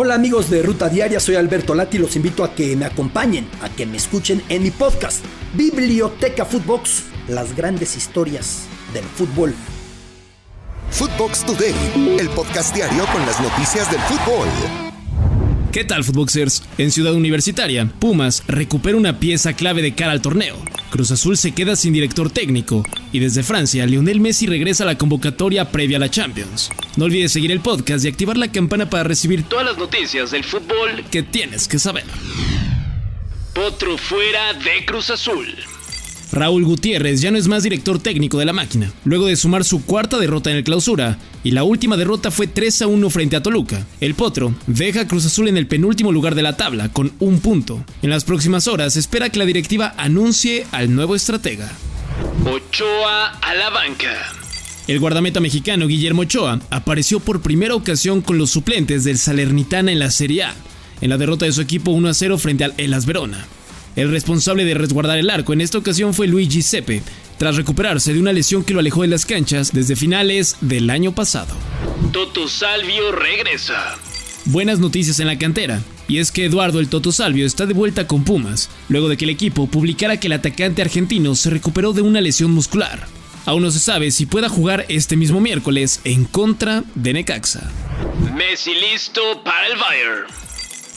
Hola amigos de Ruta Diaria, soy Alberto Lati y los invito a que me acompañen, a que me escuchen en mi podcast, Biblioteca Footbox, las grandes historias del fútbol. Footbox Today, el podcast diario con las noticias del fútbol. ¿Qué tal, Footboxers? En Ciudad Universitaria, Pumas recupera una pieza clave de cara al torneo. Cruz Azul se queda sin director técnico y desde Francia, Lionel Messi regresa a la convocatoria previa a la Champions. No olvides seguir el podcast y activar la campana para recibir todas las noticias del fútbol que tienes que saber. Potro fuera de Cruz Azul. Raúl Gutiérrez ya no es más director técnico de la máquina, luego de sumar su cuarta derrota en el clausura, y la última derrota fue 3 a 1 frente a Toluca. El Potro deja a Cruz Azul en el penúltimo lugar de la tabla, con un punto. En las próximas horas espera que la directiva anuncie al nuevo estratega. Ochoa a la banca. El guardameta mexicano Guillermo Ochoa apareció por primera ocasión con los suplentes del Salernitana en la Serie A, en la derrota de su equipo 1 a 0 frente al Elas Verona. El responsable de resguardar el arco en esta ocasión fue Luigi Sepe, tras recuperarse de una lesión que lo alejó de las canchas desde finales del año pasado. Toto Salvio regresa. Buenas noticias en la cantera, y es que Eduardo el Toto Salvio está de vuelta con Pumas, luego de que el equipo publicara que el atacante argentino se recuperó de una lesión muscular. Aún no se sabe si pueda jugar este mismo miércoles en contra de Necaxa. Messi listo para el Bayern.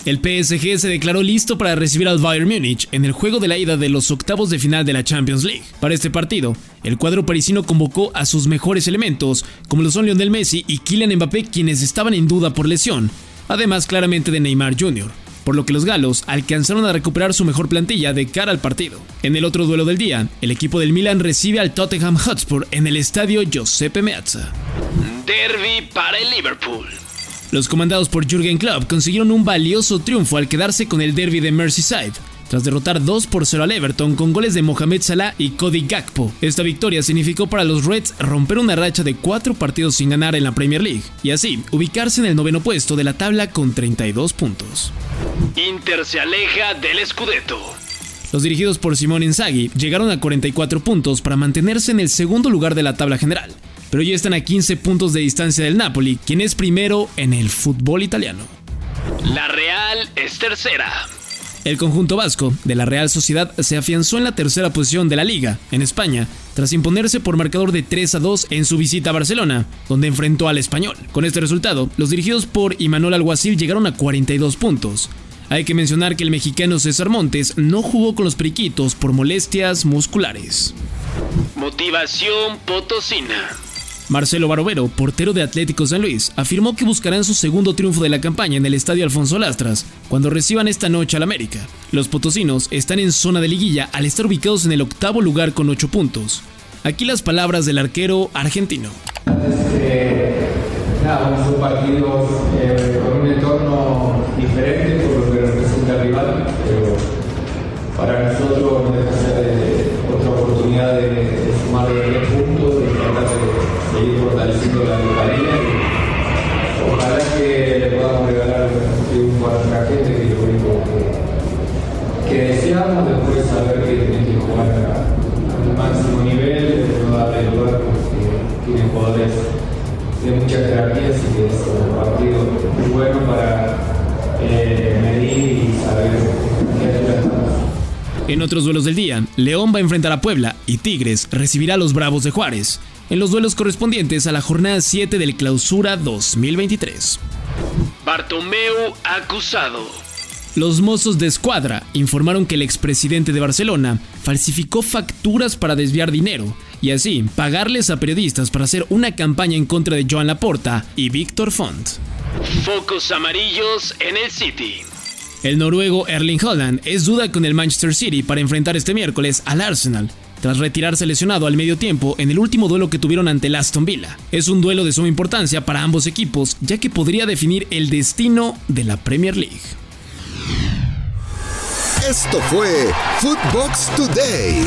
El PSG se declaró listo para recibir al Bayern Múnich en el juego de la ida de los octavos de final de la Champions League. Para este partido, el cuadro parisino convocó a sus mejores elementos, como lo son Lionel Messi y Kylian Mbappé, quienes estaban en duda por lesión, además claramente de Neymar Jr., por lo que los galos alcanzaron a recuperar su mejor plantilla de cara al partido. En el otro duelo del día, el equipo del Milan recibe al Tottenham Hotspur en el estadio Giuseppe Meazza. Derby para el Liverpool. Los comandados por Jürgen Klopp consiguieron un valioso triunfo al quedarse con el derby de Merseyside, tras derrotar 2 por 0 al Everton con goles de Mohamed Salah y Cody Gakpo. Esta victoria significó para los Reds romper una racha de 4 partidos sin ganar en la Premier League y así ubicarse en el noveno puesto de la tabla con 32 puntos. Inter se aleja del Scudetto. Los dirigidos por Simone Inzaghi llegaron a 44 puntos para mantenerse en el segundo lugar de la tabla general pero ya están a 15 puntos de distancia del Napoli, quien es primero en el fútbol italiano. La Real es tercera. El conjunto vasco de la Real Sociedad se afianzó en la tercera posición de la liga, en España, tras imponerse por marcador de 3 a 2 en su visita a Barcelona, donde enfrentó al español. Con este resultado, los dirigidos por Imanol Alguacil llegaron a 42 puntos. Hay que mencionar que el mexicano César Montes no jugó con los periquitos por molestias musculares. Motivación potosina. Marcelo Barovero, portero de Atlético San Luis, afirmó que buscarán su segundo triunfo de la campaña en el Estadio Alfonso Lastras cuando reciban esta noche al América. Los potosinos están en zona de liguilla al estar ubicados en el octavo lugar con 8 puntos. Aquí las palabras del arquero argentino. Eh, nada, partidos eh, con un entorno diferente por lo que representa el rival, pero para nosotros de mucha jerarquía, así que es un partido muy bueno para eh, medir y saber qué altura estamos. En otros duelos del día, León va a enfrentar a Puebla y Tigres recibirá a los Bravos de Juárez en los duelos correspondientes a la jornada 7 del Clausura 2023. Bartomeu acusado. Los mozos de escuadra informaron que el expresidente de Barcelona falsificó facturas para desviar dinero y así pagarles a periodistas para hacer una campaña en contra de Joan Laporta y Víctor Font. Focos amarillos en el City. El noruego Erling Holland es duda con el Manchester City para enfrentar este miércoles al Arsenal, tras retirarse lesionado al medio tiempo en el último duelo que tuvieron ante el Aston Villa. Es un duelo de suma importancia para ambos equipos, ya que podría definir el destino de la Premier League. Esto fue Footbox Today.